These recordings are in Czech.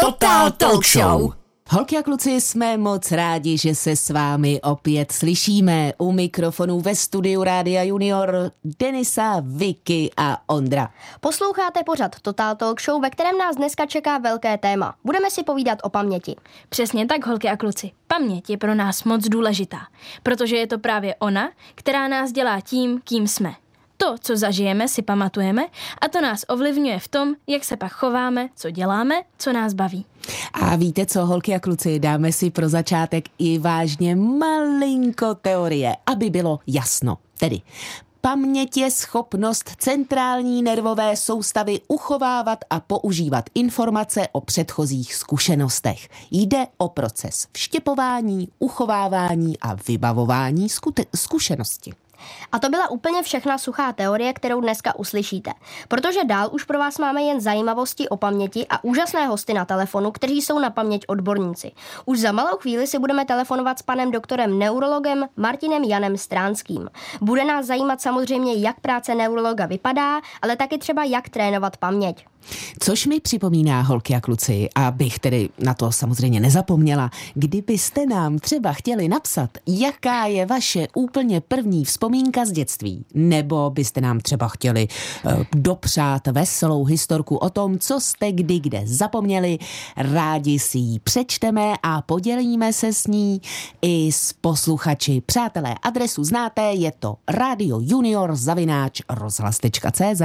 Total Talk Show. Holky a kluci, jsme moc rádi, že se s vámi opět slyšíme. U mikrofonu ve studiu Rádia Junior Denisa, Vicky a Ondra. Posloucháte pořad Total Talk Show, ve kterém nás dneska čeká velké téma. Budeme si povídat o paměti. Přesně tak, holky a kluci. Paměť je pro nás moc důležitá, protože je to právě ona, která nás dělá tím, kým jsme. To, co zažijeme, si pamatujeme a to nás ovlivňuje v tom, jak se pak chováme, co děláme, co nás baví. A víte co, holky a kluci, dáme si pro začátek i vážně malinko teorie, aby bylo jasno. Tedy Paměť je schopnost centrální nervové soustavy uchovávat a používat informace o předchozích zkušenostech. Jde o proces vštěpování, uchovávání a vybavování zkušenosti. A to byla úplně všechna suchá teorie, kterou dneska uslyšíte. Protože dál už pro vás máme jen zajímavosti o paměti a úžasné hosty na telefonu, kteří jsou na paměť odborníci. Už za malou chvíli si budeme telefonovat s panem doktorem neurologem Martinem Janem Stránským. Bude nás zajímat samozřejmě, jak práce neurologa vypadá, ale taky třeba jak trénovat paměť. Což mi připomíná, holky a kluci, abych tedy na to samozřejmě nezapomněla, kdybyste nám třeba chtěli napsat, jaká je vaše úplně první vzpomínka z dětství, nebo byste nám třeba chtěli uh, dopřát veselou historku o tom, co jste kdy kde zapomněli, rádi si ji přečteme a podělíme se s ní i s posluchači. Přátelé, adresu znáte, je to Radio Junior zavináč rozhlas.cz.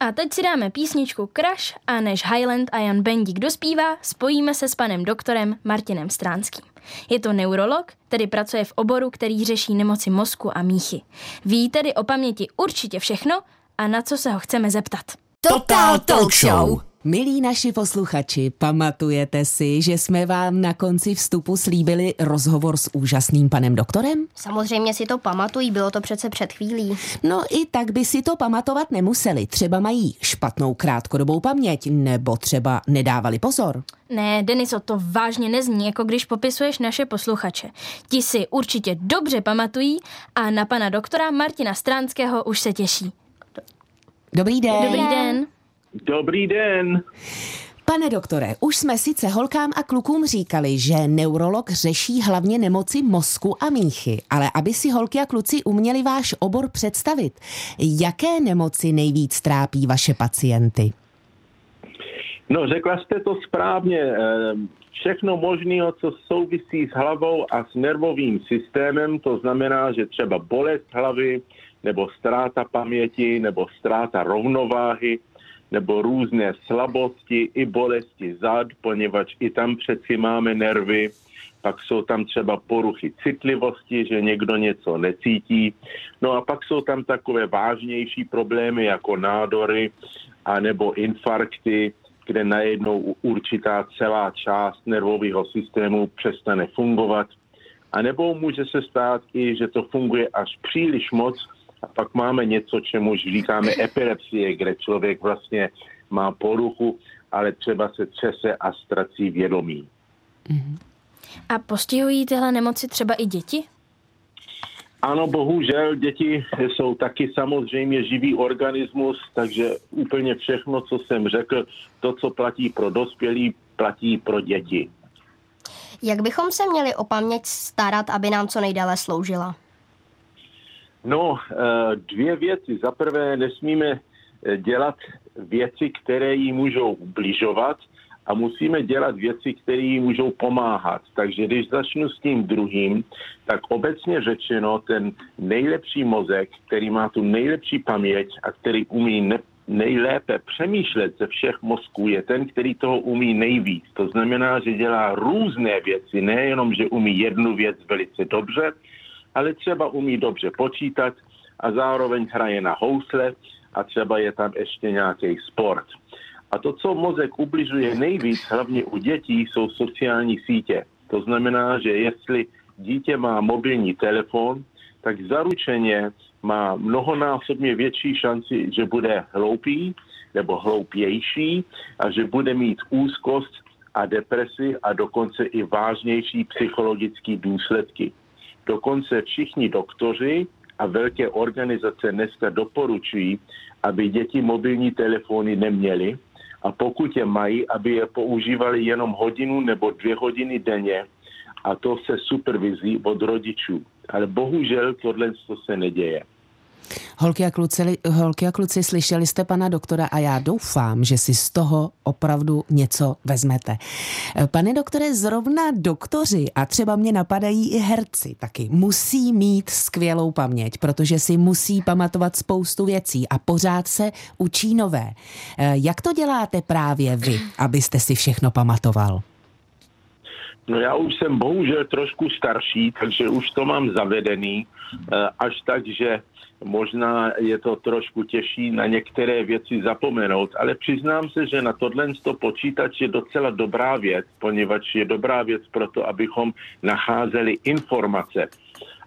A teď si dáme písničku Crash a než Highland a Jan Bendík dospívá, spojíme se s panem doktorem Martinem Stránským. Je to neurolog, tedy pracuje v oboru, který řeší nemoci mozku a míchy. Ví tedy o paměti určitě všechno a na co se ho chceme zeptat. Total Talk Show. Milí naši posluchači, pamatujete si, že jsme vám na konci vstupu slíbili rozhovor s úžasným panem doktorem? Samozřejmě si to pamatují, bylo to přece před chvílí. No i tak by si to pamatovat nemuseli. Třeba mají špatnou krátkodobou paměť, nebo třeba nedávali pozor. Ne, Deniso, to vážně nezní, jako když popisuješ naše posluchače. Ti si určitě dobře pamatují a na pana doktora Martina Stránského už se těší. Dobrý den. Dobrý den. Dobrý den. Pane doktore, už jsme sice holkám a klukům říkali, že neurolog řeší hlavně nemoci mozku a míchy, ale aby si holky a kluci uměli váš obor představit, jaké nemoci nejvíc trápí vaše pacienty? No, řekla jste to správně. Ehm, všechno možné, co souvisí s hlavou a s nervovým systémem, to znamená, že třeba bolest hlavy, nebo ztráta paměti, nebo ztráta rovnováhy, nebo různé slabosti i bolesti zad, poněvadž i tam přeci máme nervy, pak jsou tam třeba poruchy citlivosti, že někdo něco necítí. No a pak jsou tam takové vážnější problémy jako nádory a nebo infarkty, kde najednou určitá celá část nervového systému přestane fungovat. A nebo může se stát i, že to funguje až příliš moc a pak máme něco, čemu říkáme epilepsie, kde člověk vlastně má poruchu, ale třeba se třese a ztrací vědomí. A postihují tyhle nemoci třeba i děti? Ano, bohužel děti jsou taky samozřejmě živý organismus, takže úplně všechno, co jsem řekl, to, co platí pro dospělí, platí pro děti. Jak bychom se měli o paměť starat, aby nám co nejdále sloužila? No, eh, dvě věci. Za prvé nesmíme eh, dělat věci, které jí můžou ubližovat a musíme dělat věci, které jí můžou pomáhat. Takže když začnu s tím druhým, tak obecně řečeno ten nejlepší mozek, který má tu nejlepší paměť a který umí ne, nejlépe přemýšlet ze všech mozků, je ten, který toho umí nejvíc. To znamená, že dělá různé věci, nejenom, že umí jednu věc velice dobře, ale třeba umí dobře počítat a zároveň hraje na housle a třeba je tam ještě nějaký sport. A to, co mozek ubližuje nejvíc, hlavně u dětí, jsou sociální sítě. To znamená, že jestli dítě má mobilní telefon, tak zaručeně má mnohonásobně větší šanci, že bude hloupý nebo hloupější a že bude mít úzkost a depresi a dokonce i vážnější psychologické důsledky. Dokonce všichni doktoři a velké organizace dneska doporučují, aby děti mobilní telefony neměly a pokud je mají, aby je používali jenom hodinu nebo dvě hodiny denně a to se supervizí od rodičů. Ale bohužel tohle se neděje. Holky a, kluci, holky a kluci, slyšeli jste pana doktora a já doufám, že si z toho opravdu něco vezmete. Pane doktore, zrovna doktoři a třeba mě napadají i herci taky musí mít skvělou paměť, protože si musí pamatovat spoustu věcí a pořád se učí nové. Jak to děláte právě vy, abyste si všechno pamatoval? No já už jsem bohužel trošku starší, takže už to mám zavedený, eh, až tak, že možná je to trošku těžší na některé věci zapomenout, ale přiznám se, že na tohle to počítač je docela dobrá věc, poněvadž je dobrá věc pro to, abychom nacházeli informace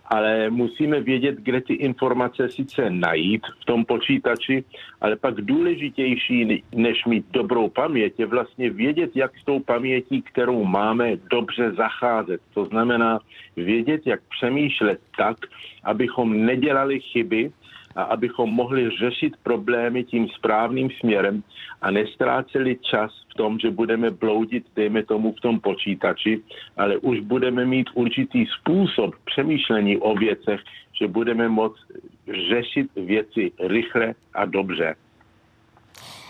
ale musíme vědět, kde ty informace sice najít v tom počítači, ale pak důležitější, než mít dobrou paměť, je vlastně vědět, jak s tou pamětí, kterou máme, dobře zacházet. To znamená vědět, jak přemýšlet tak, abychom nedělali chyby, a abychom mohli řešit problémy tím správným směrem a nestráceli čas v tom, že budeme bloudit, dejme tomu, v tom počítači, ale už budeme mít určitý způsob přemýšlení o věcech, že budeme moct řešit věci rychle a dobře.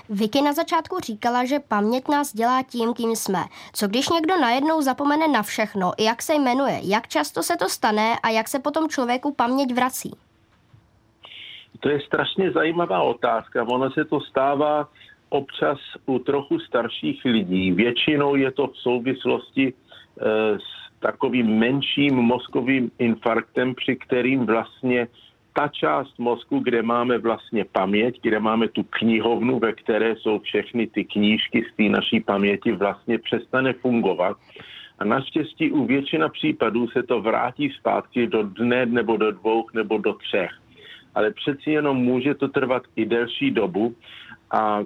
Vicky na začátku říkala, že paměť nás dělá tím, kým jsme. Co když někdo najednou zapomene na všechno, jak se jmenuje, jak často se to stane a jak se potom člověku paměť vrací? To je strašně zajímavá otázka. Ono se to stává občas u trochu starších lidí. Většinou je to v souvislosti e, s takovým menším mozkovým infarktem, při kterým vlastně ta část mozku, kde máme vlastně paměť, kde máme tu knihovnu, ve které jsou všechny ty knížky z té naší paměti, vlastně přestane fungovat. A naštěstí u většina případů se to vrátí zpátky do dne nebo do dvou nebo do třech ale přeci jenom může to trvat i delší dobu a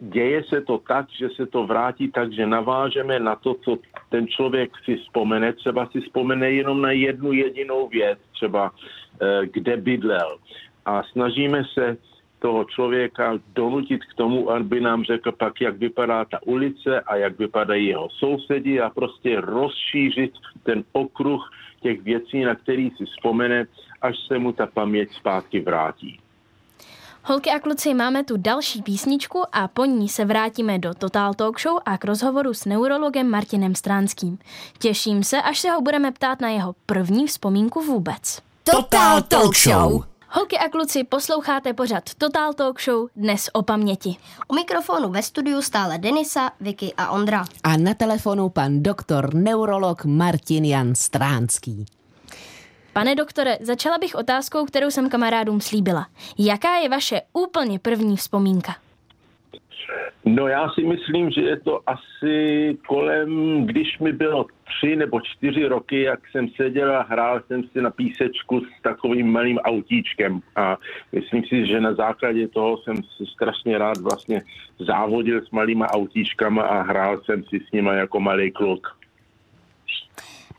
děje se to tak, že se to vrátí tak, že navážeme na to, co ten člověk si vzpomene. Třeba si vzpomene jenom na jednu jedinou věc, třeba eh, kde bydlel. A snažíme se toho člověka donutit k tomu, aby nám řekl pak, jak vypadá ta ulice a jak vypadají jeho sousedi a prostě rozšířit ten okruh těch věcí, na který si vzpomene, až se mu ta paměť zpátky vrátí. Holky a kluci, máme tu další písničku a po ní se vrátíme do Total Talk Show a k rozhovoru s neurologem Martinem Stránským. Těším se, až se ho budeme ptát na jeho první vzpomínku vůbec. Total Talk Show! Holky a kluci, posloucháte pořad Total Talk Show dnes o paměti. U mikrofonu ve studiu stále Denisa, Vicky a Ondra. A na telefonu pan doktor neurolog Martin Jan Stránský. Pane doktore, začala bych otázkou, kterou jsem kamarádům slíbila. Jaká je vaše úplně první vzpomínka? No já si myslím, že je to asi kolem, když mi bylo tři nebo čtyři roky, jak jsem seděl a hrál jsem si na písečku s takovým malým autíčkem a myslím si, že na základě toho jsem si strašně rád vlastně závodil s malýma autíčkama a hrál jsem si s nima jako malý kluk.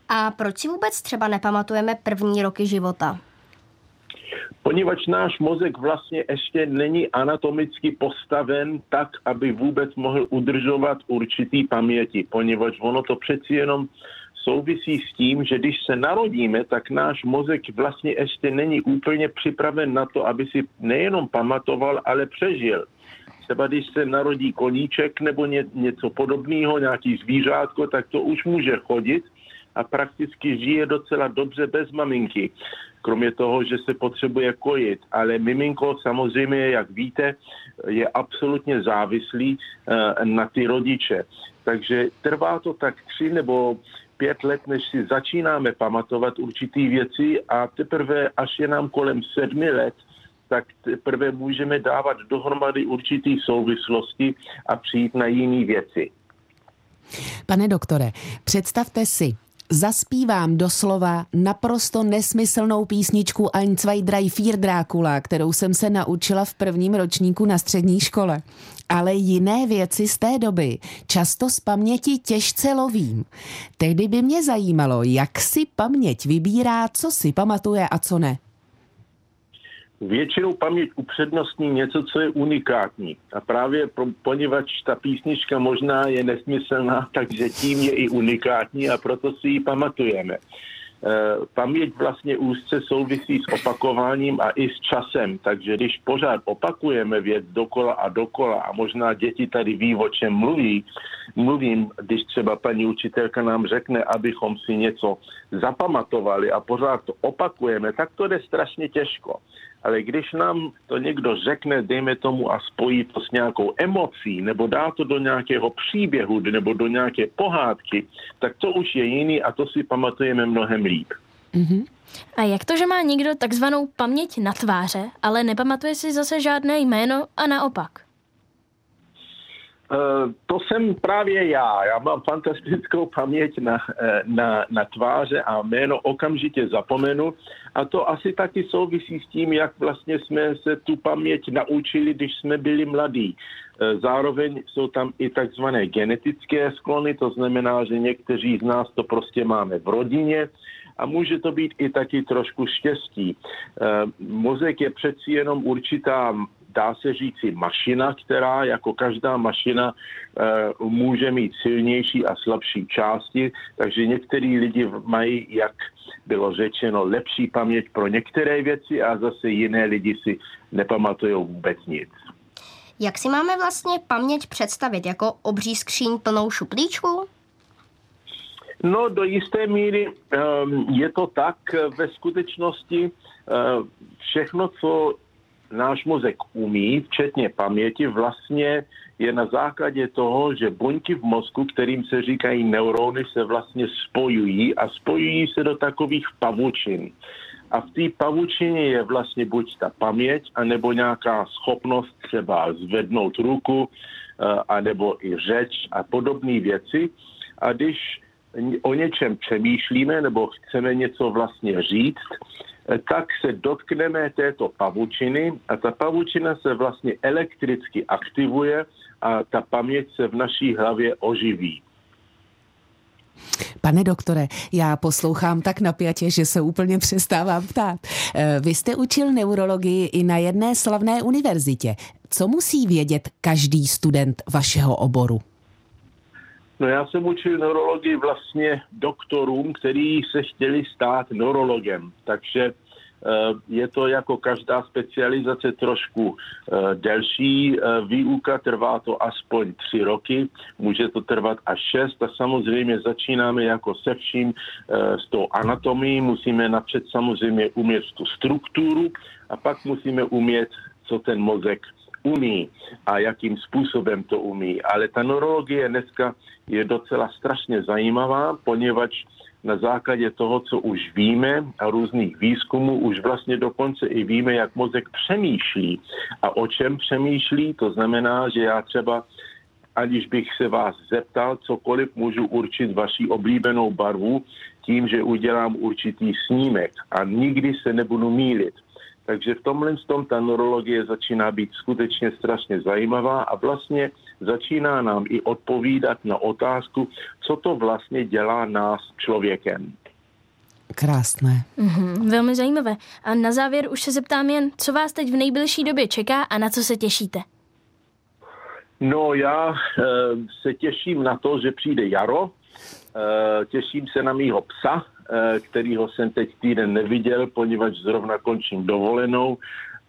A proč si vůbec třeba nepamatujeme první roky života? Poněvadž náš mozek vlastně ještě není anatomicky postaven tak, aby vůbec mohl udržovat určitý paměti, poněvadž ono to přeci jenom souvisí s tím, že když se narodíme, tak náš mozek vlastně ještě není úplně připraven na to, aby si nejenom pamatoval, ale přežil. Třeba když se narodí koníček nebo ně, něco podobného, nějaký zvířátko, tak to už může chodit, a prakticky žije docela dobře bez maminky. Kromě toho, že se potřebuje kojit. Ale miminko samozřejmě, jak víte, je absolutně závislý eh, na ty rodiče. Takže trvá to tak tři nebo pět let, než si začínáme pamatovat určitý věci a teprve, až je nám kolem sedmi let, tak teprve můžeme dávat dohromady určitý souvislosti a přijít na jiné věci. Pane doktore, představte si, zaspívám doslova naprosto nesmyslnou písničku Ein, zwei, drei, vier Drákula, kterou jsem se naučila v prvním ročníku na střední škole. Ale jiné věci z té doby často z paměti těžce lovím. Tehdy by mě zajímalo, jak si paměť vybírá, co si pamatuje a co ne. Většinou paměť upřednostní něco, co je unikátní. A právě pro, poněvadž ta písnička možná je nesmyslná, takže tím je i unikátní a proto si ji pamatujeme. Eh, paměť vlastně úzce souvisí s opakováním a i s časem, takže když pořád opakujeme věc dokola a dokola a možná děti tady ví, o čem mluví, mluvím, když třeba paní učitelka nám řekne, abychom si něco zapamatovali a pořád to opakujeme, tak to jde strašně těžko ale když nám to někdo řekne, dejme tomu a spojí to s nějakou emocí, nebo dá to do nějakého příběhu, nebo do nějaké pohádky, tak to už je jiný a to si pamatujeme mnohem líp. Mm-hmm. A jak to, že má někdo takzvanou paměť na tváře, ale nepamatuje si zase žádné jméno a naopak? Eh, to jsem právě já. Já mám fantastickou paměť na, eh, na, na tváře a jméno okamžitě zapomenu. A to asi taky souvisí s tím, jak vlastně jsme se tu paměť naučili, když jsme byli mladí. Eh, zároveň jsou tam i takzvané genetické sklony, to znamená, že někteří z nás to prostě máme v rodině a může to být i taky trošku štěstí. Mozek je přeci jenom určitá dá se říci, mašina, která jako každá mašina e, může mít silnější a slabší části, takže některý lidi mají, jak bylo řečeno, lepší paměť pro některé věci a zase jiné lidi si nepamatují vůbec nic. Jak si máme vlastně paměť představit? Jako obří skříň plnou šuplíčku? No, do jisté míry um, je to tak. Ve skutečnosti uh, všechno, co náš mozek umí, včetně paměti, vlastně je na základě toho, že buňky v mozku, kterým se říkají neurony, se vlastně spojují a spojují se do takových pavučin. A v té pavučině je vlastně buď ta paměť, anebo nějaká schopnost třeba zvednout ruku, eh, anebo i řeč a podobné věci. A když o něčem přemýšlíme nebo chceme něco vlastně říct, tak se dotkneme této pavučiny a ta pavučina se vlastně elektricky aktivuje a ta paměť se v naší hlavě oživí. Pane doktore, já poslouchám tak napjatě, že se úplně přestávám ptát. Eh, vy jste učil neurologii i na jedné slavné univerzitě. Co musí vědět každý student vašeho oboru? No já jsem učil neurologii vlastně doktorům, kteří se chtěli stát neurologem. Takže eh, je to jako každá specializace trošku eh, delší eh, výuka, trvá to aspoň tři roky, může to trvat až šest a samozřejmě začínáme jako se vším s tou anatomií, musíme napřed samozřejmě umět tu strukturu a pak musíme umět, co ten mozek umí a jakým způsobem to umí. Ale ta neurologie dneska je docela strašně zajímavá, poněvadž na základě toho, co už víme a různých výzkumů, už vlastně dokonce i víme, jak mozek přemýšlí a o čem přemýšlí. To znamená, že já třeba, aniž bych se vás zeptal, cokoliv můžu určit vaší oblíbenou barvu tím, že udělám určitý snímek a nikdy se nebudu mílit. Takže v tomhle tom ta neurologie začíná být skutečně strašně zajímavá a vlastně začíná nám i odpovídat na otázku, co to vlastně dělá nás člověkem. Krásné. Mm-hmm, velmi zajímavé. A na závěr už se zeptám jen, co vás teď v nejbližší době čeká a na co se těšíte? No já e, se těším na to, že přijde jaro, e, těším se na mýho psa, kterýho jsem teď týden neviděl, poněvadž zrovna končím dovolenou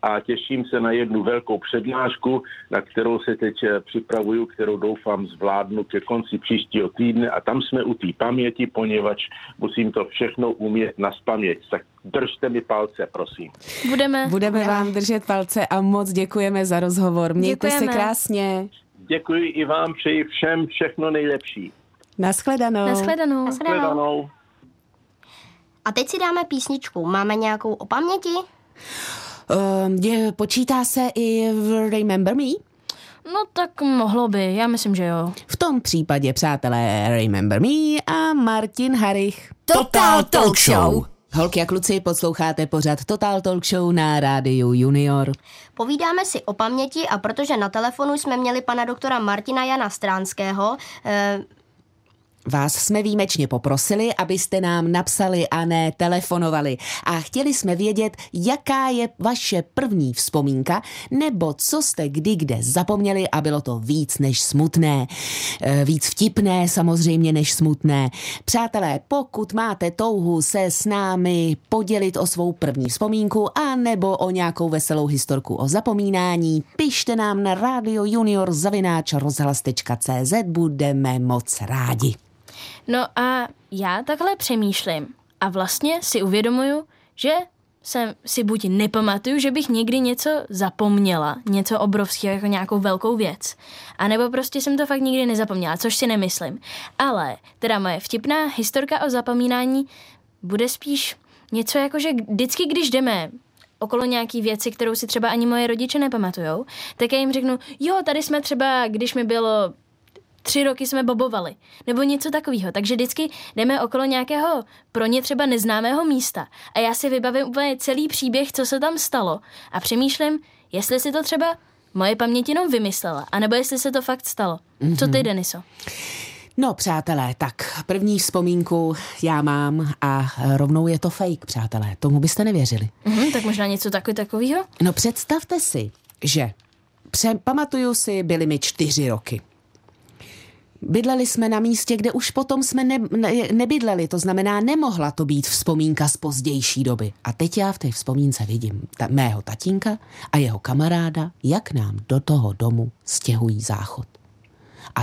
a těším se na jednu velkou přednášku, na kterou se teď eh, připravuju, kterou doufám zvládnu ke konci příštího týdne a tam jsme u té paměti, poněvadž musím to všechno umět na spaměť. Tak držte mi palce, prosím. Budeme. Budeme vám držet palce a moc děkujeme za rozhovor. Mějte děkujeme. se krásně. Děkuji i vám, přeji všem všechno nejlepší. Naschledanou. Naschledanou. Naschledanou. Naschledanou. A teď si dáme písničku. Máme nějakou o paměti? Uh, je, počítá se i v Remember Me? No tak mohlo by, já myslím, že jo. V tom případě, přátelé, Remember Me a Martin Harich. Total Talk Show. Holky a kluci, posloucháte pořad Total Talk Show na rádiu Junior. Povídáme si o paměti a protože na telefonu jsme měli pana doktora Martina Jana Stránského, eh, Vás jsme výjimečně poprosili, abyste nám napsali a ne telefonovali. A chtěli jsme vědět, jaká je vaše první vzpomínka, nebo co jste kdy kde zapomněli a bylo to víc než smutné. E, víc vtipné samozřejmě než smutné. Přátelé, pokud máte touhu se s námi podělit o svou první vzpomínku a nebo o nějakou veselou historku o zapomínání, pište nám na Radio Junior zavináč rozhlas.cz, budeme moc rádi. No a já takhle přemýšlím a vlastně si uvědomuju, že jsem si buď nepamatuju, že bych někdy něco zapomněla, něco obrovského, jako nějakou velkou věc, anebo prostě jsem to fakt nikdy nezapomněla, což si nemyslím. Ale teda moje vtipná historka o zapomínání bude spíš něco jako, že vždycky, když jdeme okolo nějaký věci, kterou si třeba ani moje rodiče nepamatujou, tak já jim řeknu, jo, tady jsme třeba, když mi bylo tři roky jsme bobovali, nebo něco takového. Takže vždycky jdeme okolo nějakého pro ně třeba neznámého místa a já si vybavím úplně celý příběh, co se tam stalo a přemýšlím, jestli si to třeba moje paměť jenom vymyslela, anebo jestli se to fakt stalo. Mm-hmm. Co ty, mhm. Deniso? No, přátelé, tak první vzpomínku já mám a rovnou je to fake, přátelé. Tomu byste nevěřili. Mm-hmm, tak možná něco takový takového? No, představte si, že pamatuju si, byly mi čtyři roky. Bydleli jsme na místě, kde už potom jsme ne, ne, nebydleli, to znamená, nemohla to být vzpomínka z pozdější doby. A teď já v té vzpomínce vidím ta, mého tatínka a jeho kamaráda, jak nám do toho domu stěhují záchod. A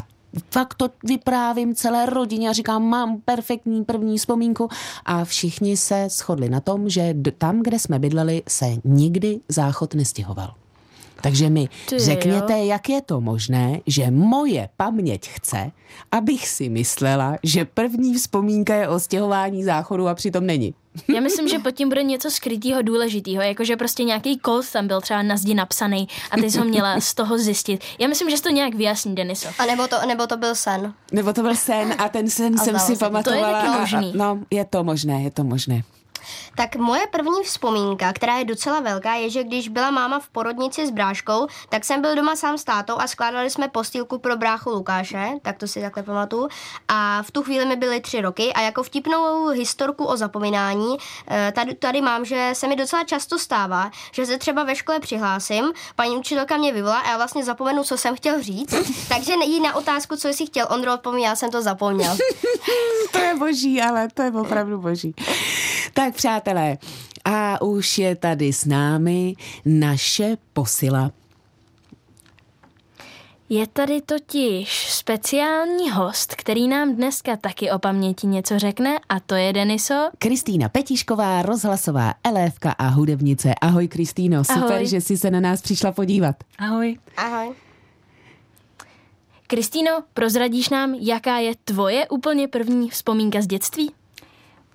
fakt to vyprávím celé rodině a říkám, mám perfektní první vzpomínku a všichni se shodli na tom, že tam, kde jsme bydleli, se nikdy záchod nestěhoval. Takže mi Ty řekněte, jo. jak je to možné, že moje paměť chce, abych si myslela, že první vzpomínka je o stěhování záchodu a přitom není. Já myslím, že pod tím bude něco skrytého důležitého, jakože prostě nějaký kód tam byl třeba na zdi napsaný a ty jsi ho měla z toho zjistit. Já myslím, že jsi to nějak vyjasní, Deniso. A nebo to, nebo to byl sen. Nebo to byl sen a ten sen a jsem si pamatovala. To je taky možný. A, no, je to možné, je to možné. Tak moje první vzpomínka, která je docela velká, je, že když byla máma v porodnici s bráškou, tak jsem byl doma sám s tátou a skládali jsme postýlku pro bráchu Lukáše, tak to si takhle pamatuju. A v tu chvíli mi byly tři roky a jako vtipnou historku o zapomínání eh, tady, tady mám, že se mi docela často stává, že se třeba ve škole přihlásím, paní učitelka mě vyvolá a já vlastně zapomenu, co jsem chtěl říct, takže jí na otázku, co jsi chtěl, Ondro odpoví, já jsem to zapomněl. to je boží, ale to je opravdu boží. Tak přátelé, a už je tady s námi naše posila. Je tady totiž speciální host, který nám dneska taky o paměti něco řekne a to je Deniso. Kristýna Petišková, rozhlasová elévka a hudebnice. Ahoj Kristýno, super, Ahoj. že jsi se na nás přišla podívat. Ahoj. Ahoj. Kristýno, prozradíš nám, jaká je tvoje úplně první vzpomínka z dětství?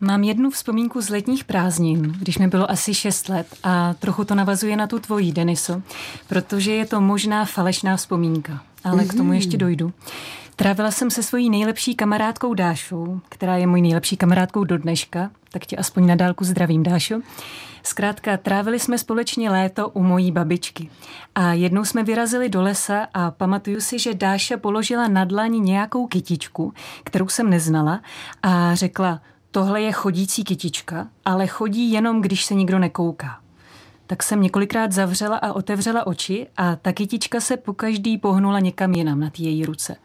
Mám jednu vzpomínku z letních prázdnin, když mi bylo asi 6 let a trochu to navazuje na tu tvojí, Deniso, protože je to možná falešná vzpomínka, ale mm-hmm. k tomu mhm. ještě dojdu. Trávila jsem se svojí nejlepší kamarádkou Dášou, která je mojí nejlepší kamarádkou do dneška, tak tě aspoň na dálku zdravím, Dášo. Zkrátka, trávili jsme společně léto u mojí babičky. A jednou jsme vyrazili do lesa a pamatuju si, že Dáša položila na dlaní nějakou kytičku, kterou jsem neznala a řekla, tohle je chodící kytička, ale chodí jenom, když se nikdo nekouká. Tak jsem několikrát zavřela a otevřela oči a ta kytička se po každý pohnula někam jinam na té její ruce.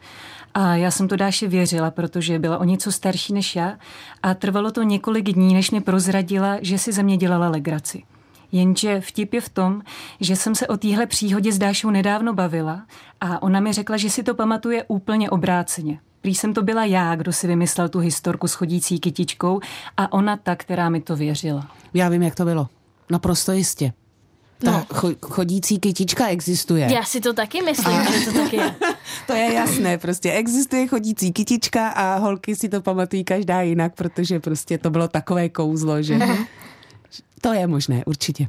A já jsem to Dáši věřila, protože byla o něco starší než já a trvalo to několik dní, než mi prozradila, že si ze mě dělala legraci. Jenže vtip je v tom, že jsem se o téhle příhodě s Dášou nedávno bavila a ona mi řekla, že si to pamatuje úplně obráceně. Prý jsem to byla já, kdo si vymyslel tu historku s chodící kytičkou a ona ta, která mi to věřila. Já vím, jak to bylo. Naprosto jistě. Ta no. chodící kytička existuje. Já si to taky myslím, a... že to taky je. to je jasné, prostě existuje chodící kytička a holky si to pamatují každá jinak, protože prostě to bylo takové kouzlo, že mhm. to je možné, určitě.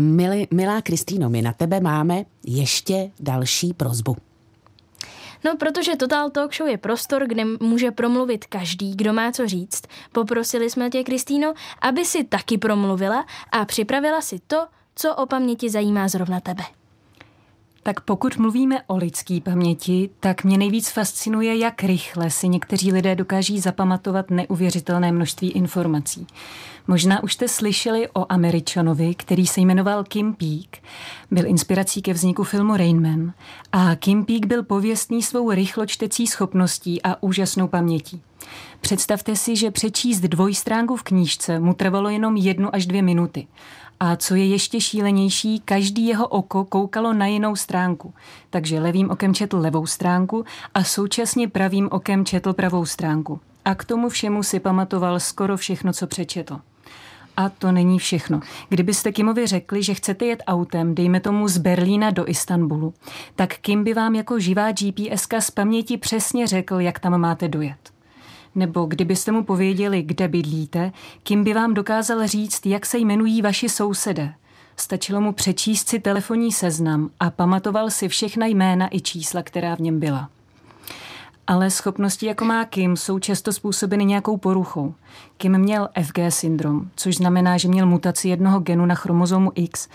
Milí, milá Kristýno, my na tebe máme ještě další prozbu. No, protože Total Talk Show je prostor, kde může promluvit každý, kdo má co říct. Poprosili jsme tě, Kristýno, aby si taky promluvila a připravila si to, co o paměti zajímá zrovna tebe. Tak pokud mluvíme o lidské paměti, tak mě nejvíc fascinuje, jak rychle si někteří lidé dokáží zapamatovat neuvěřitelné množství informací. Možná už jste slyšeli o Američanovi, který se jmenoval Kim Peek. Byl inspirací ke vzniku filmu Rain Man a Kim Peek byl pověstný svou rychločtecí schopností a úžasnou pamětí. Představte si, že přečíst dvojstránku v knížce mu trvalo jenom jednu až dvě minuty. A co je ještě šílenější, každý jeho oko koukalo na jinou stránku. Takže levým okem četl levou stránku a současně pravým okem četl pravou stránku. A k tomu všemu si pamatoval skoro všechno, co přečetl. A to není všechno. Kdybyste Kimovi řekli, že chcete jet autem, dejme tomu z Berlína do Istanbulu, tak Kim by vám jako živá GPS z paměti přesně řekl, jak tam máte dojet. Nebo kdybyste mu pověděli, kde bydlíte, Kim by vám dokázal říct, jak se jmenují vaši sousedé. Stačilo mu přečíst si telefonní seznam a pamatoval si všechna jména i čísla, která v něm byla. Ale schopnosti, jako má Kim, jsou často způsobeny nějakou poruchou. Kim měl FG syndrom, což znamená, že měl mutaci jednoho genu na chromozomu X.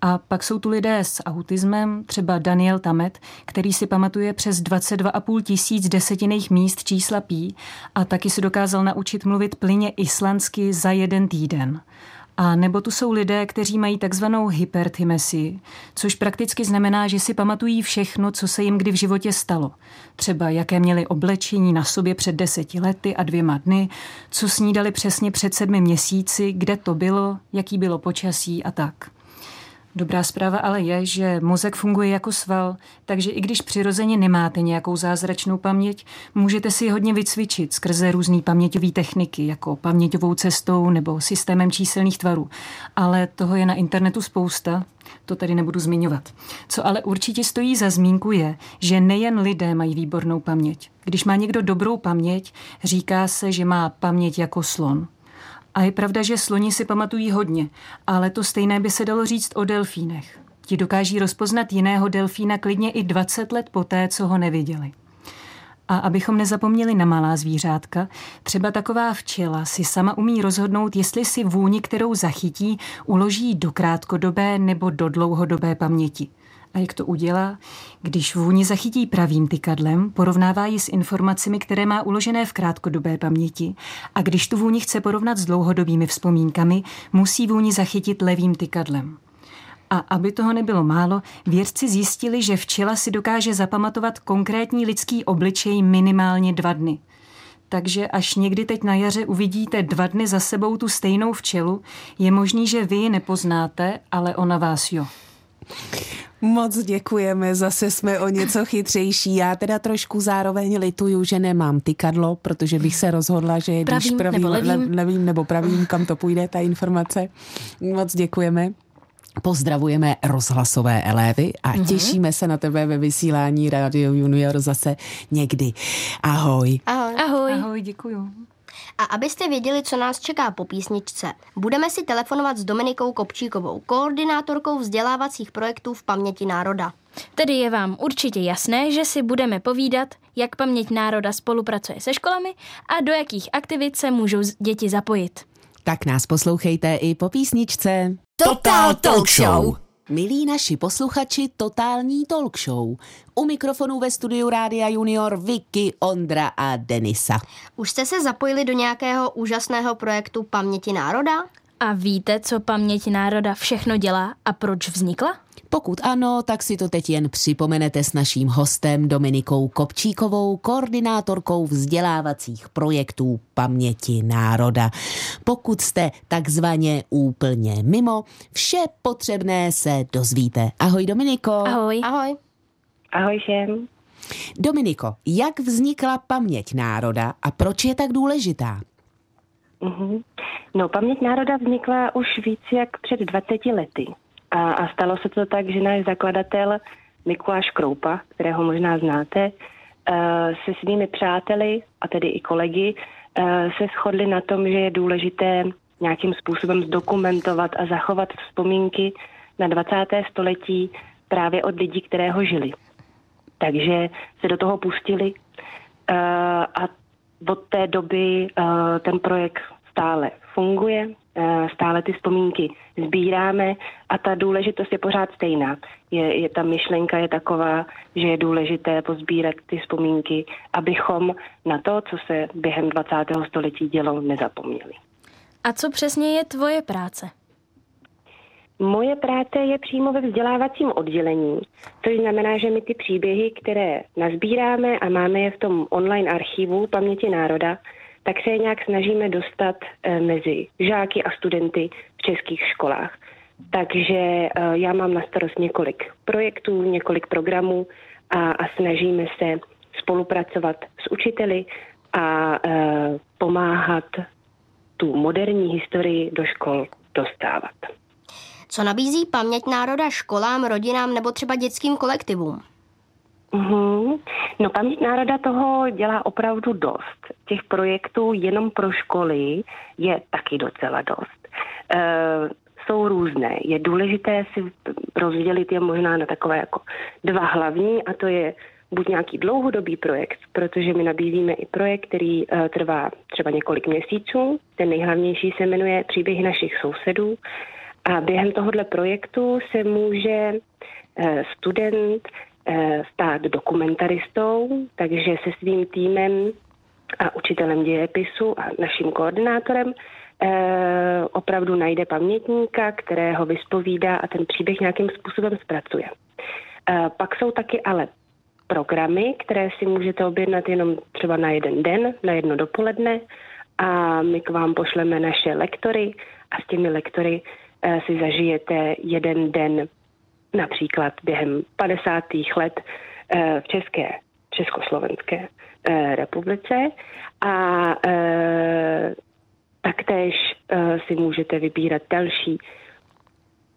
A pak jsou tu lidé s autismem, třeba Daniel Tamet, který si pamatuje přes 22,5 tisíc desetinných míst čísla pí a taky se dokázal naučit mluvit plyně islandsky za jeden týden. A nebo tu jsou lidé, kteří mají takzvanou hyperthymesi, což prakticky znamená, že si pamatují všechno, co se jim kdy v životě stalo. Třeba jaké měli oblečení na sobě před deseti lety a dvěma dny, co snídali přesně před sedmi měsíci, kde to bylo, jaký bylo počasí a tak. Dobrá zpráva ale je, že mozek funguje jako sval, takže i když přirozeně nemáte nějakou zázračnou paměť, můžete si hodně vycvičit skrze různé paměťové techniky, jako paměťovou cestou nebo systémem číselných tvarů. Ale toho je na internetu spousta, to tady nebudu zmiňovat. Co ale určitě stojí za zmínku je, že nejen lidé mají výbornou paměť. Když má někdo dobrou paměť, říká se, že má paměť jako slon. A je pravda, že sloni si pamatují hodně, ale to stejné by se dalo říct o delfínech. Ti dokáží rozpoznat jiného delfína klidně i 20 let poté, co ho neviděli. A abychom nezapomněli na malá zvířátka, třeba taková včela si sama umí rozhodnout, jestli si vůni, kterou zachytí, uloží do krátkodobé nebo do dlouhodobé paměti. A jak to udělá? Když vůni zachytí pravým tykadlem, porovnává ji s informacemi, které má uložené v krátkodobé paměti. A když tu vůni chce porovnat s dlouhodobými vzpomínkami, musí vůni zachytit levým tykadlem. A aby toho nebylo málo, vědci zjistili, že včela si dokáže zapamatovat konkrétní lidský obličej minimálně dva dny. Takže až někdy teď na jaře uvidíte dva dny za sebou tu stejnou včelu, je možný, že vy ji nepoznáte, ale ona vás jo. Moc děkujeme, zase jsme o něco chytřejší. Já teda trošku zároveň lituju, že nemám tykadlo, protože bych se rozhodla, že když pravým, nebo levým. levým nebo pravým, kam to půjde, ta informace. Moc děkujeme. Pozdravujeme rozhlasové elévy a mm-hmm. těšíme se na tebe ve vysílání Radio Junior zase někdy. Ahoj. Ahoj. Ahoj. Ahoj, děkuju. A abyste věděli, co nás čeká po písničce, budeme si telefonovat s Dominikou Kopčíkovou, koordinátorkou vzdělávacích projektů v paměti národa. Tedy je vám určitě jasné, že si budeme povídat, jak paměť národa spolupracuje se školami a do jakých aktivit se můžou děti zapojit. Tak nás poslouchejte i po písničce. Total Talk Show. Milí naši posluchači, totální talk show. U mikrofonu ve studiu Rádia Junior Vicky, Ondra a Denisa. Už jste se zapojili do nějakého úžasného projektu paměti národa? A víte, co paměť národa všechno dělá a proč vznikla? Pokud ano, tak si to teď jen připomenete s naším hostem Dominikou Kopčíkovou, koordinátorkou vzdělávacích projektů Paměti národa. Pokud jste takzvaně úplně mimo, vše potřebné se dozvíte. Ahoj Dominiko. Ahoj. Ahoj. Ahoj všem. Dominiko, jak vznikla Paměť národa a proč je tak důležitá? Mhm. No, paměť národa vznikla už víc jak před 20 lety. A, a stalo se to tak, že náš zakladatel Mikuláš Kroupa, kterého možná znáte, eh, se svými přáteli, a tedy i kolegy, eh, se shodli na tom, že je důležité nějakým způsobem zdokumentovat a zachovat vzpomínky na 20. století právě od lidí, které ho žili. Takže se do toho pustili eh, a od té doby ten projekt stále funguje stále ty vzpomínky sbíráme a ta důležitost je pořád stejná. Je, je ta myšlenka je taková, že je důležité pozbírat ty vzpomínky, abychom na to, co se během 20. století dělo, nezapomněli. A co přesně je tvoje práce? Moje práce je přímo ve vzdělávacím oddělení, což znamená, že my ty příběhy, které nazbíráme a máme je v tom online archivu Paměti národa, tak se je nějak snažíme dostat eh, mezi žáky a studenty v českých školách. Takže eh, já mám na starost několik projektů, několik programů a, a snažíme se spolupracovat s učiteli a eh, pomáhat tu moderní historii do škol dostávat. Co nabízí paměť národa školám, rodinám nebo třeba dětským kolektivům? Mm-hmm. No paměť národa toho dělá opravdu dost. Těch projektů jenom pro školy je taky docela dost. E, jsou různé. Je důležité si rozdělit je možná na takové jako dva hlavní a to je buď nějaký dlouhodobý projekt, protože my nabízíme i projekt, který uh, trvá třeba několik měsíců. Ten nejhlavnější se jmenuje Příběhy našich sousedů. A během tohohle projektu se může uh, student stát dokumentaristou, takže se svým týmem a učitelem dějepisu a naším koordinátorem opravdu najde pamětníka, kterého vyspovídá a ten příběh nějakým způsobem zpracuje. Pak jsou taky ale programy, které si můžete objednat jenom třeba na jeden den, na jedno dopoledne a my k vám pošleme naše lektory a s těmi lektory eh, si zažijete jeden den například během 50. let eh, v České, Československé eh, republice a taktéž si můžete vybírat další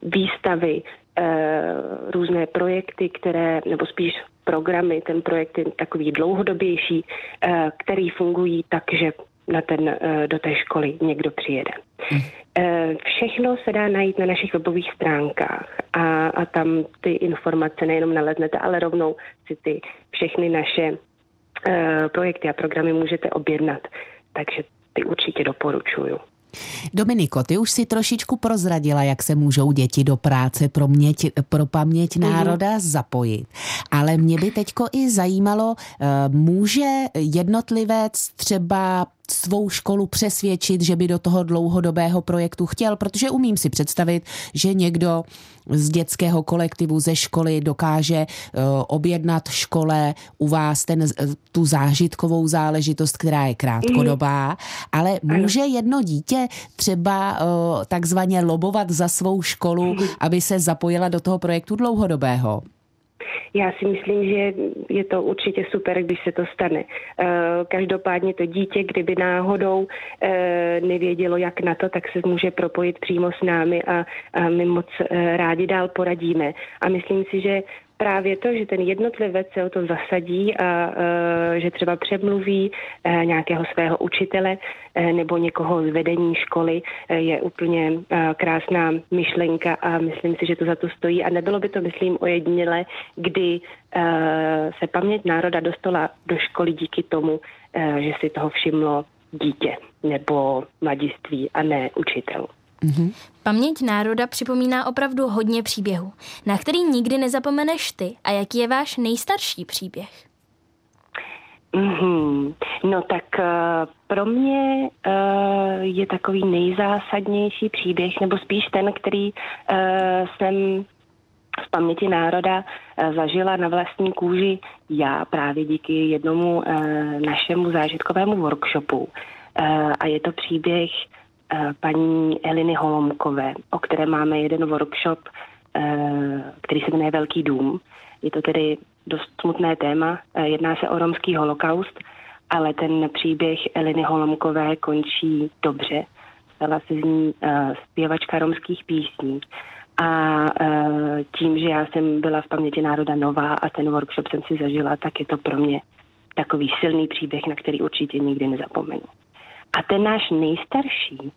výstavy, různé projekty, které, nebo spíš programy, ten projekt je takový dlouhodobější, eh, který fungují tak, že na ten, eh, do té školy někdo přijede. Hmm. Eh, všechno se dá najít na našich webových stránkách a, a tam ty informace nejenom naleznete, ale rovnou si ty všechny naše projekty a programy můžete objednat. Takže ty určitě doporučuju. Dominiko, ty už si trošičku prozradila, jak se můžou děti do práce pro, měť, pro paměť mhm. národa zapojit. Ale mě by teďko i zajímalo, eh, může jednotlivec třeba svou školu přesvědčit, že by do toho dlouhodobého projektu chtěl, protože umím si představit, že někdo z dětského kolektivu ze školy dokáže uh, objednat škole u vás ten, tu zážitkovou záležitost, která je krátkodobá, mm. ale může jedno dítě třeba uh, takzvaně lobovat za svou školu, mm. aby se zapojila do toho projektu dlouhodobého. Já si myslím, že je to určitě super, když se to stane. Eh, každopádně to dítě, kdyby náhodou eh, nevědělo, jak na to, tak se může propojit přímo s námi a, my moc eh, rádi dál poradíme. A myslím si, že právě to, že ten jednotlivec se o to zasadí a že třeba přemluví e, nějakého svého učitele e, nebo někoho z vedení školy, je úplně krásná myšlenka a myslím si, že to za to stojí. A nebylo by to, myslím, ojediněle, kdy se paměť národa dostala do školy díky tomu, že si toho všimlo dítě nebo mladiství a ne učitel. Mm-hmm. Paměť národa připomíná opravdu hodně příběhů, na který nikdy nezapomeneš ty. A jaký je váš nejstarší příběh? Mm-hmm. No tak uh, pro mě uh, je takový nejzásadnější příběh, nebo spíš ten, který uh, jsem v paměti národa uh, zažila na vlastní kůži já právě díky jednomu uh, našemu zážitkovému workshopu. Uh, a je to příběh paní Eliny Holomkové, o které máme jeden workshop, eh, který se jmenuje Velký dům. Je to tedy dost smutné téma. Eh, jedná se o romský holokaust, ale ten příběh Eliny Holomkové končí dobře. Stala se z ní zpěvačka romských písní. A tím, že já jsem byla v paměti národa nová a ten workshop jsem si zažila, tak je to pro mě takový silný příběh, na který určitě nikdy nezapomenu. A ten náš nejstarší,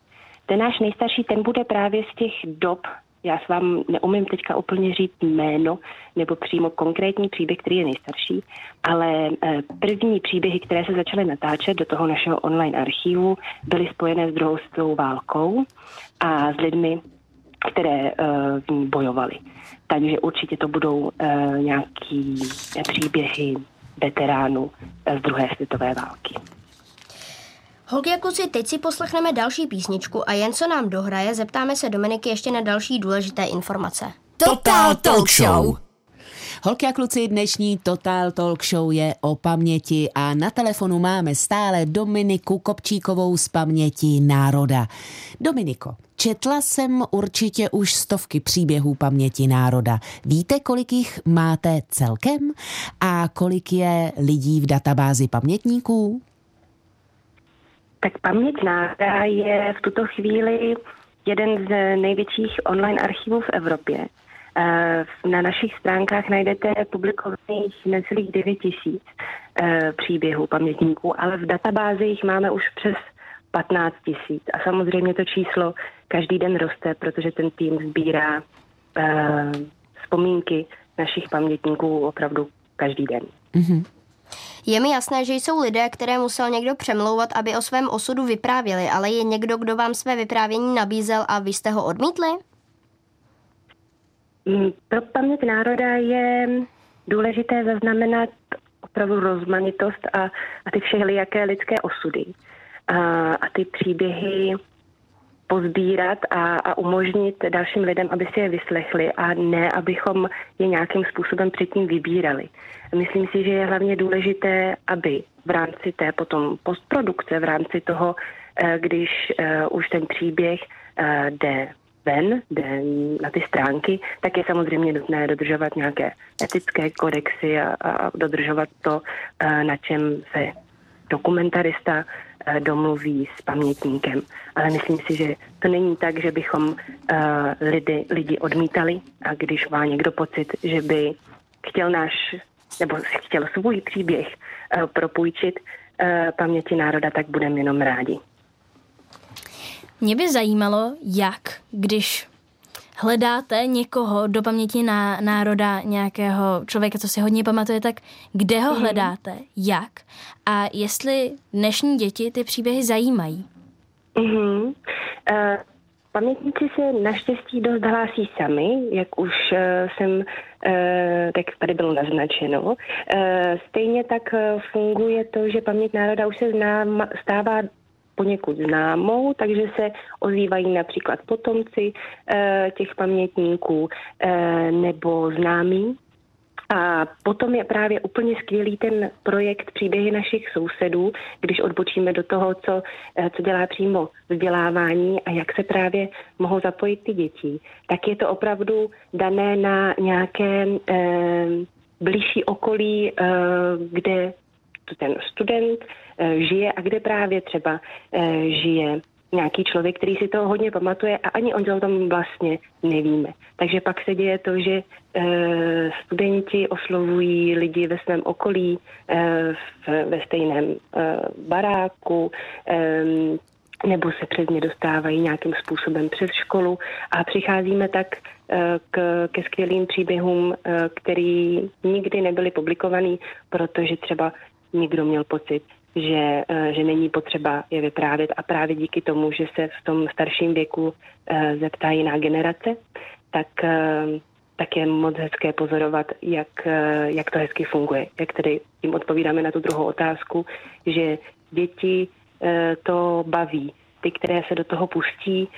ten náš nejstarší, ten bude právě z těch dob já s vám neumím teďka úplně říct jméno nebo přímo konkrétní příběh, který je nejstarší, ale eh, první příběhy, které se začaly natáčet do toho našeho online archivu, byly spojené s druhou světovou válkou a s lidmi, které v ní bojovali. Takže určitě to budou nějaký příběhy veteránů z druhé světové války. Holky a kluci, teď si poslechneme další písničku a jen co nám dohraje, zeptáme se Dominiky ještě na další důležité informace. Total Talk Show! Holky a kluci, dnešní Total Talk Show je o paměti a na telefonu máme stále Dominiku Kopčíkovou z paměti národa. Dominiko, četla jsem určitě už stovky příběhů paměti národa. Víte, kolik jich máte celkem? A kolik je lidí v databázi pamětníků? Tak paměť národa je v tuto chvíli jeden z největších online archivů v Evropě. Eh, na našich stránkách najdete publikovaných necelých 9 tisíc eh, příběhů pamětníků, ale v databázi jich máme už přes 15 tisíc. A samozřejmě to číslo každý den roste, protože ten tým sbírá eh, vzpomínky našich pamětníků opravdu každý den. Mm-hmm. Je mi jasné, že jsou lidé, které musel někdo přemlouvat, aby o svém osudu vyprávěli, ale je někdo, kdo vám své vyprávění nabízel a vy jste ho odmítli? Mm, pro paměť národa je důležité zaznamenat opravdu rozmanitost a, a ty všelijaké lidské osudy. A, a ty příběhy pozbírat a, a umožnit dalším lidem, aby si je vyslechli a ne, abychom je nějakým způsobem předtím vybírali. Myslím si, že je hlavně důležité, aby v rámci té potom postprodukce, v rámci toho, eh, když eh, už ten příběh eh, jde ven, jde na ty stránky, tak je samozřejmě nutné dodržovat nějaké etické kodexy a, a dodržovat to, na čem se dokumentarista domluví s pamětníkem. Ale myslím si, že to není tak, že bychom uh, lidi, lidi odmítali a když má někdo pocit, že by chtěl náš nebo chtěl svůj příběh uh, propůjčit uh, paměti národa, tak budeme jenom rádi. Mě by zajímalo, jak, když hledáte někoho do paměti na, národa, nějakého člověka, co si hodně pamatuje, tak kde ho mhm. hledáte, jak a jestli dnešní děti ty příběhy zajímají? Mm-hmm. Uh, pamětníci se naštěstí dost hlásí sami, jak už uh, jsem, uh, tak tady bylo naznačeno. Uh, stejně tak funguje to, že paměť národa už se zná, stává poněkud známou, takže se ozývají například potomci těch pamětníků nebo známí. A potom je právě úplně skvělý ten projekt Příběhy našich sousedů, když odbočíme do toho, co, eh, co dělá přímo vzdělávání a jak se právě mohou zapojit ty děti. Tak je to opravdu dané na nějaké e, blížší okolí, e, kde ten student Eh, žije a kde právě třeba eh, žije nějaký člověk, který si toho hodně pamatuje a ani on o tom vlastně nevíme. Takže pak se děje to, že e, studenti oslovují lidi ve svém okolí, e, v, ve stejném e, baráku, e, nebo se přes ně dostávají nějakým způsobem přes školu a přicházíme tak k, ke skvělým příběhům, který nikdy nebyly publikovaný, protože třeba někdo měl pocit, že, eh, že není potřeba je vyprávět a právě díky tomu, že se v tom starším věku eh, zeptá jiná generace, tak, eh, tak je moc hezké pozorovat, jak, jak to hezky funguje. Jak tedy tím odpovídáme na tu druhou otázku, že děti to baví. Ty, které se do toho pustí,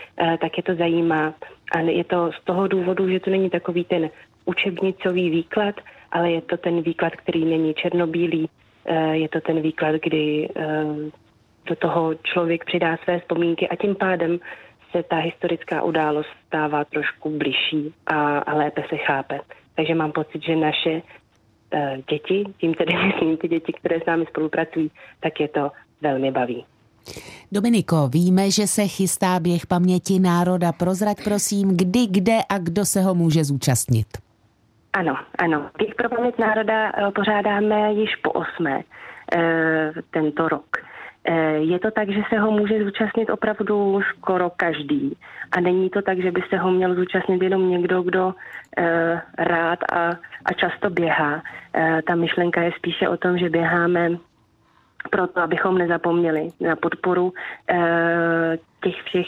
tak je to zajímá. A je to z toho důvodu, že to není takový ten učebnicový výklad, ale je to ten výklad, který není černobílý, je to ten výklad, kdy eh, do toho člověk přidá své vzpomínky a tím pádem se ta historická událost stává trošku bližší a, a lépe se chápe. Takže mám pocit, že naše uh, děti, tím tedy myslím ty děti, které s námi spolupracují, tak je to velmi baví. Dominiko, víme, že se chystá běh paměti národa. Prozrať prosím, kdy, kde a kdo se ho může zúčastnit. Ano, ano. Běh pro paměť národa eh, pořádáme již po osmé e, tento rok. Eh, je to tak, že se ho může zúčastnit opravdu skoro každý. A není to tak, že by se ho měl zúčastnit jenom někdo, kdo eh, rád a, a často běhá. Eh, ta myšlenka je spíše o tom, že běháme proto, abychom nezapomněli na podporu těch všech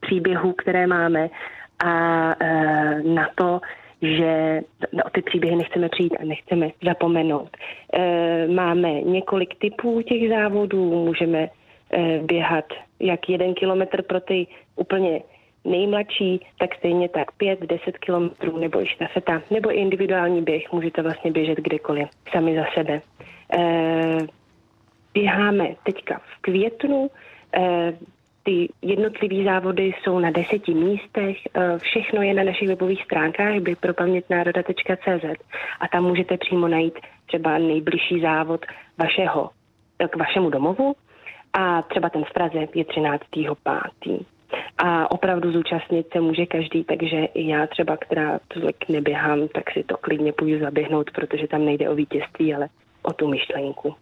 příběhů, které máme a na to, že o ty příběhy nechceme přijít a nechceme zapomenout. E, máme několik typů těch závodů, můžeme e, běhat jak jeden kilometr pro ty úplně nejmladší, tak stejně tak pět, deset kilometrů nebo i štafeta, nebo i individuální běh, můžete vlastně běžet kdekoliv, sami za sebe. E, běháme teďka v květnu, ty jednotlivé závody jsou na deseti místech, eh, všechno je na našich webových stránkách bypropamětnároda.cz a tam můžete přímo najít třeba nejbližší závod vašeho, eh, k vašemu domovu a třeba ten v Praze je 13.5. A opravdu zúčastnit se může každý, takže i já třeba, která tolik neběhám, tak si to klidně půjdu zaběhnout, protože tam nejde o vítězství, ale o tu myšlenku.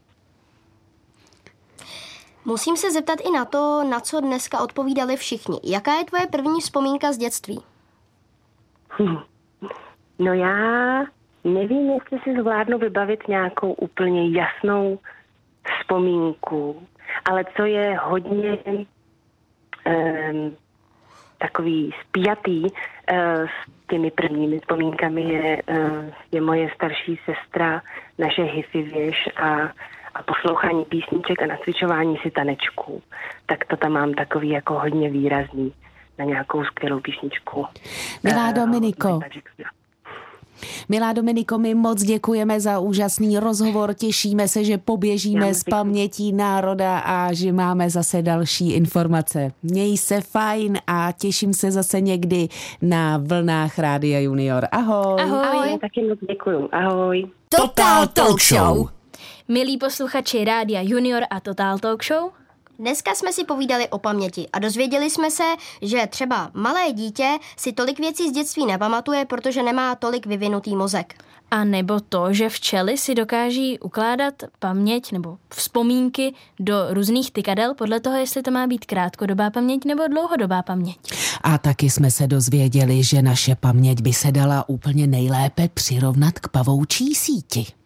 Musím se zeptat i na to, na co dneska odpovídali všichni. Jaká je tvoje první vzpomínka z dětství? No já nevím, jestli si zvládnu vybavit nějakou úplně jasnou vzpomínku, ale co je hodně um, takový spjatý uh, s těmi prvními vzpomínkami je, uh, je moje starší sestra, naše hifi věž a a poslouchání písniček a nacvičování si tanečků, tak to tam mám takový jako hodně výrazný na nějakou skvělou písničku. Milá uh, Dominiko, Milá Dominiko, my moc děkujeme za úžasný rozhovor, těšíme se, že poběžíme z pamětí národa a že máme zase další informace. Měj se fajn a těším se zase někdy na vlnách Rádia Junior. Ahoj. Ahoj. Ahoj. Taky moc děkuju. Ahoj. Total Talk Show. Milí posluchači Rádia Junior a Total Talk Show, Dneska jsme si povídali o paměti a dozvěděli jsme se, že třeba malé dítě si tolik věcí z dětství nepamatuje, protože nemá tolik vyvinutý mozek. A nebo to, že včely si dokáží ukládat paměť nebo vzpomínky do různých tykadel podle toho, jestli to má být krátkodobá paměť nebo dlouhodobá paměť. A taky jsme se dozvěděli, že naše paměť by se dala úplně nejlépe přirovnat k pavoučí síti.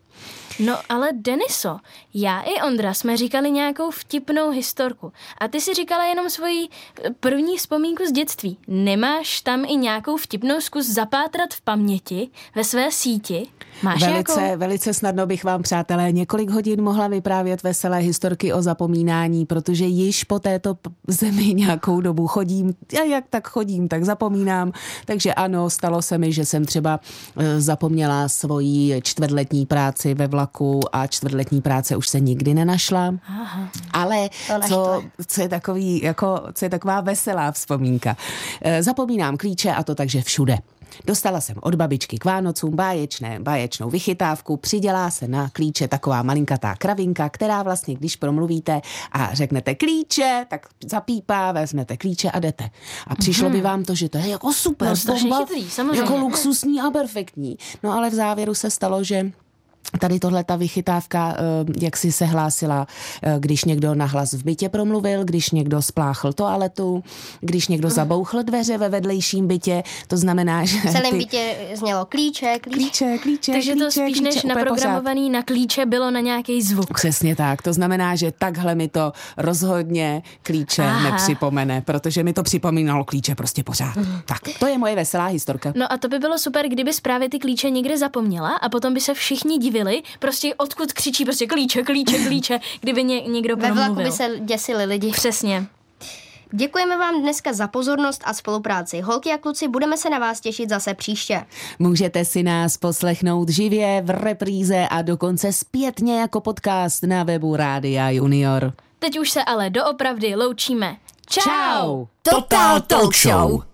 No ale Deniso, já i Ondra jsme říkali nějakou vtipnou historku a ty si říkala jenom svoji eh, první vzpomínku z dětství. Nemáš tam i nějakou vtipnou zkus zapátrat v paměti ve své síti? Máš velice, nějakou? velice snadno bych vám, přátelé, několik hodin mohla vyprávět veselé historky o zapomínání, protože již po této zemi nějakou dobu chodím. Já jak tak chodím, tak zapomínám. Takže ano, stalo se mi, že jsem třeba eh, zapomněla svoji čtvrtletní práci ve vlaku a čtvrtletní práce už se nikdy nenašla. Aha. Ale co, co, je takový, jako, co je taková veselá vzpomínka. Eh, zapomínám klíče a to takže všude. Dostala jsem od babičky k Vánocům báječné, báječnou vychytávku, přidělá se na klíče taková malinkatá kravinka, která vlastně, když promluvíte a řeknete klíče, tak zapípá, vezmete klíče a jdete. A přišlo mm-hmm. by vám to, že to je jako super, no, bomba, chytrý, samozřejmě. jako luxusní a perfektní. No ale v závěru se stalo, že Tady tohle ta vychytávka, eh, jak si se hlásila, eh, když někdo nahlas v bytě promluvil, když někdo spláchl toaletu, když někdo zabouchl dveře ve vedlejším bytě, to znamená, že... V celém ty... bytě znělo klíče, klíče. Klíče, klíče, Takže klíče, to spíš klíče, než naprogramovaný pořád. na klíče bylo na nějaký zvuk. Přesně tak, to znamená, že takhle mi to rozhodně klíče Aha. nepřipomene, protože mi to připomínalo klíče prostě pořád. Mm. Tak, to je moje veselá historka. No a to by bylo super, kdyby právě ty klíče někde zapomněla a potom by se všichni divili, divili, prostě odkud křičí prostě klíče, klíče, klíče, kdyby ně, někdo promluvil. Ve vlaku by se děsili lidi. Přesně. Děkujeme vám dneska za pozornost a spolupráci. Holky a kluci, budeme se na vás těšit zase příště. Můžete si nás poslechnout živě v repríze a dokonce zpětně jako podcast na webu Rádia Junior. Teď už se ale doopravdy loučíme. Ciao! Total Talk Show!